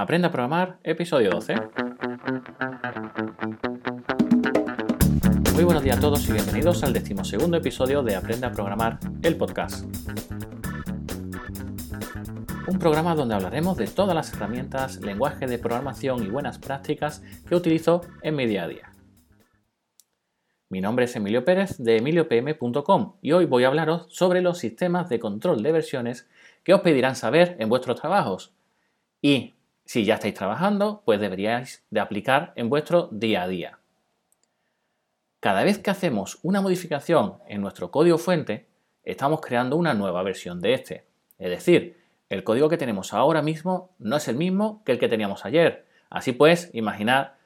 Aprende a programar, episodio 12. Muy buenos días a todos y bienvenidos al decimosegundo episodio de Aprende a programar, el podcast. Un programa donde hablaremos de todas las herramientas, lenguaje de programación y buenas prácticas que utilizo en mi día a día. Mi nombre es Emilio Pérez de emiliopm.com y hoy voy a hablaros sobre los sistemas de control de versiones que os pedirán saber en vuestros trabajos y si ya estáis trabajando, pues deberíais de aplicar en vuestro día a día. Cada vez que hacemos una modificación en nuestro código fuente, estamos creando una nueva versión de este. Es decir, el código que tenemos ahora mismo no es el mismo que el que teníamos ayer. Así pues, imaginar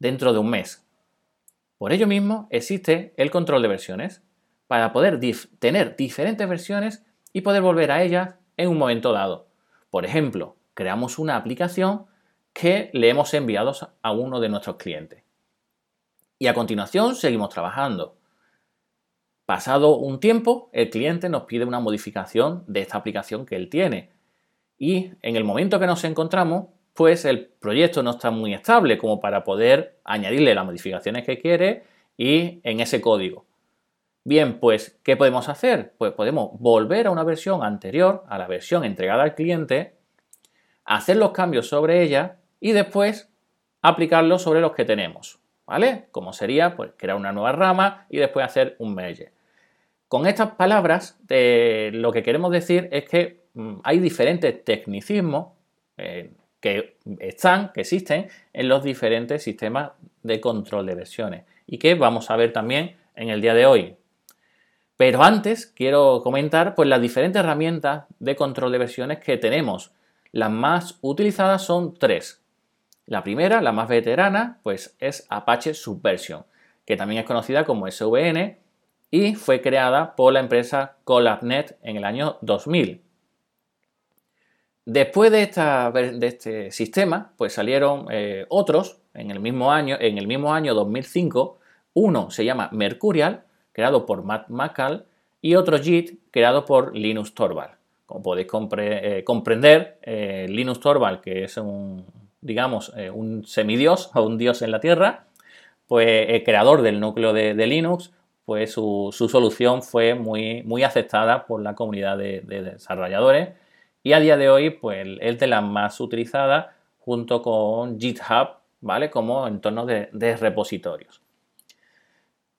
dentro de un mes. Por ello mismo existe el control de versiones, para poder tener diferentes versiones y poder volver a ellas en un momento dado. Por ejemplo, creamos una aplicación que le hemos enviado a uno de nuestros clientes. Y a continuación seguimos trabajando. Pasado un tiempo, el cliente nos pide una modificación de esta aplicación que él tiene. Y en el momento que nos encontramos, pues el proyecto no está muy estable como para poder añadirle las modificaciones que quiere y en ese código. Bien, pues, ¿qué podemos hacer? Pues podemos volver a una versión anterior, a la versión entregada al cliente, hacer los cambios sobre ella y después aplicarlos sobre los que tenemos, ¿vale? Como sería, pues, crear una nueva rama y después hacer un merge. Con estas palabras, lo que queremos decir es que mm, hay diferentes tecnicismos eh, que están, que existen en los diferentes sistemas de control de versiones y que vamos a ver también en el día de hoy. Pero antes quiero comentar pues, las diferentes herramientas de control de versiones que tenemos las más utilizadas son tres. La primera, la más veterana, pues es Apache Subversion, que también es conocida como SVN y fue creada por la empresa ColabNet en el año 2000. Después de, este sistema, pues salieron eh, otros en el mismo año, en el mismo año 2005. Uno se llama Mercurial, creado por Matt McCall, y otro JIT, creado por Linus Torvald. Como podéis eh, comprender, eh, Linus Torvald, que es un, digamos, eh, un semidios o un dios en la Tierra, pues el creador del núcleo de, Linux, pues su, solución fue muy, muy aceptada por la comunidad de, desarrolladores y a día de hoy pues es de las más utilizadas junto con GitHub, ¿vale? Como entorno de, de repositorios.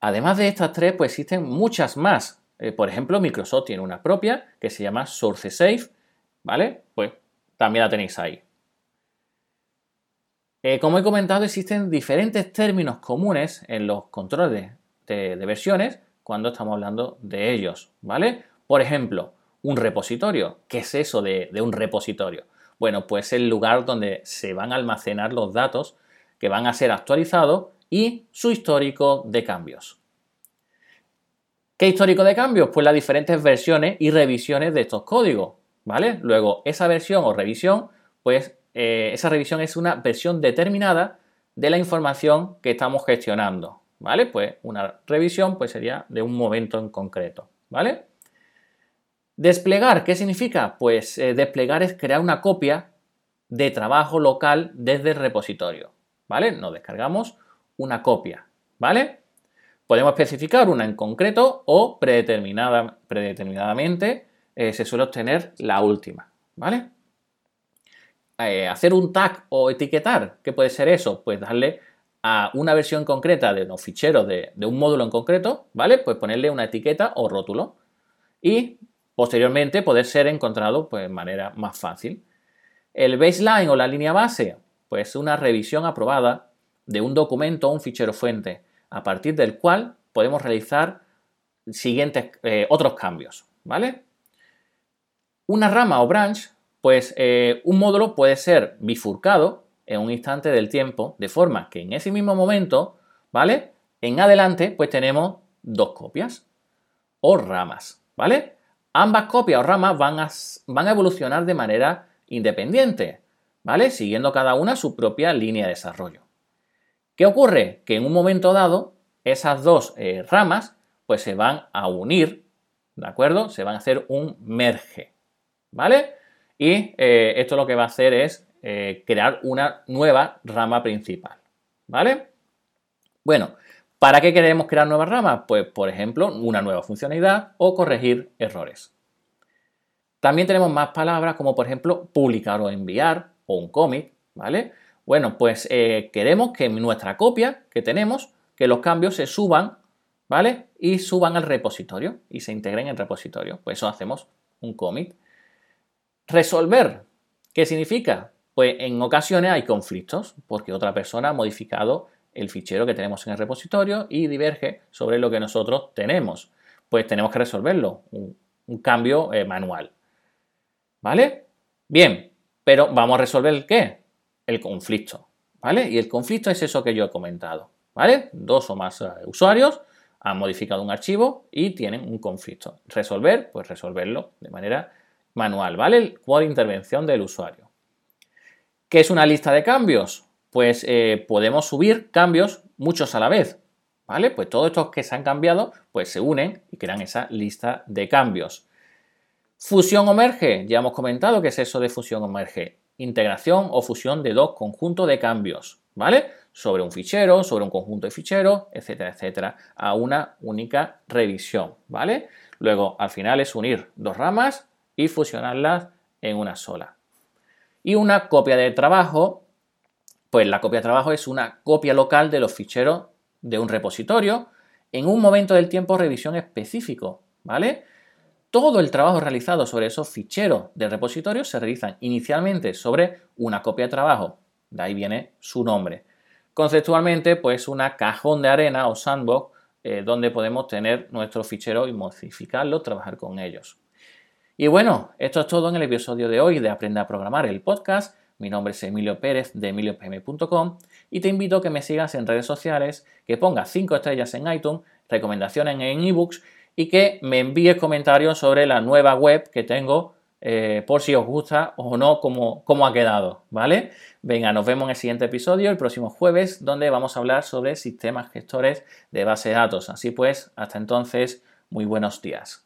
Además de estas tres, pues existen muchas más eh, por ejemplo, Microsoft tiene una propia que se llama SourceSafe, ¿vale? Pues también la tenéis ahí. Eh, como he comentado, existen diferentes términos comunes en los controles de, versiones cuando estamos hablando de ellos, ¿vale? Por ejemplo, un repositorio. ¿Qué es eso de, de un repositorio? Bueno, pues el lugar donde se van a almacenar los datos que van a ser actualizados y su histórico de cambios. ¿Qué histórico de cambios? Pues las diferentes versiones y revisiones de estos códigos, ¿vale? Luego, esa versión o revisión, pues eh, esa revisión es una versión determinada de la información que estamos gestionando, ¿vale? Pues una revisión pues sería de un momento en concreto, ¿vale? Desplegar, ¿qué significa? Pues eh, desplegar es crear una copia de trabajo local desde el repositorio, ¿vale? Nos descargamos una copia, ¿vale? Podemos especificar una en concreto o predeterminada, predeterminadamente eh, se suele obtener la última, ¿vale? Eh, hacer un tag o etiquetar, ¿qué puede ser eso? Pues darle a una versión concreta de los ficheros de, un módulo en concreto, ¿vale? Pues ponerle una etiqueta o rótulo y posteriormente poder ser encontrado pues, de manera más fácil. El baseline o la línea base, pues una revisión aprobada de un documento o un fichero fuente a partir del cual podemos realizar siguientes eh, otros cambios, ¿vale? Una rama o branch, pues eh, un módulo puede ser bifurcado en un instante del tiempo, de forma que en ese mismo momento, ¿vale? En adelante, pues tenemos dos copias o ramas, ¿vale? Ambas copias o ramas van a, van a evolucionar de manera independiente, ¿vale? Siguiendo cada una su propia línea de desarrollo. ¿Qué ocurre? Que en un momento dado, esas dos eh, ramas pues se van a unir, ¿de acuerdo? Se van a hacer un merge, ¿vale? Y eh, esto lo que va a hacer es eh, crear una nueva rama principal. ¿Vale? Bueno, ¿para qué queremos crear nuevas ramas? Pues, por ejemplo, una nueva funcionalidad o corregir errores. También tenemos más palabras como, por ejemplo, publicar o enviar o un cómic, ¿vale? Bueno, pues eh, queremos que en nuestra copia que tenemos, que los cambios se suban, ¿vale? Y suban al repositorio y se integren en el repositorio. Pues eso hacemos un cómic. Resolver, ¿qué significa? Pues en ocasiones hay conflictos porque otra persona ha modificado el fichero que tenemos en el repositorio y diverge sobre lo que nosotros tenemos. Pues tenemos que resolverlo, un, cambio eh, manual. ¿Vale? Bien, pero vamos a resolver el qué? El conflicto. ¿Vale? Y el conflicto es eso que yo he comentado. ¿Vale? Dos o más eh, usuarios han modificado un archivo y tienen un conflicto. Resolver, pues resolverlo de manera manual, ¿vale? Por intervención del usuario. ¿Qué es una lista de cambios? Pues eh, podemos subir cambios muchos a la vez, ¿vale? Pues todos estos que se han cambiado, pues se unen y crean esa lista de cambios. Fusión o merge, ya hemos comentado qué es eso de fusión o merge. Integración o fusión de dos conjuntos de cambios, ¿vale? Sobre un fichero, sobre un conjunto de ficheros, etcétera, etcétera, a una única revisión, ¿vale? Luego, al final es unir dos ramas y fusionarlas en una sola. Y una copia de trabajo, pues la copia de trabajo es una copia local de los ficheros de un repositorio en un momento del tiempo revisión específico, ¿vale? Todo el trabajo realizado sobre esos ficheros de repositorio se realizan inicialmente sobre una copia de trabajo, de ahí viene su nombre. Conceptualmente, pues una cajón de arena o sandbox eh, donde podemos tener nuestros ficheros y modificarlos, trabajar con ellos. Y bueno, esto es todo en el episodio de hoy de Aprenda a Programar, el podcast. Mi nombre es Emilio Pérez de emiliopm.com y te invito a que me sigas en redes sociales, que pongas 5 estrellas en iTunes, recomendaciones en ebooks y que me envíes comentarios sobre la nueva web que tengo eh, por si os gusta o no cómo, cómo ha quedado, ¿vale? Venga, nos vemos en el siguiente episodio, el próximo jueves, donde vamos a hablar sobre sistemas gestores de base de datos. Así pues, hasta entonces, muy buenos días.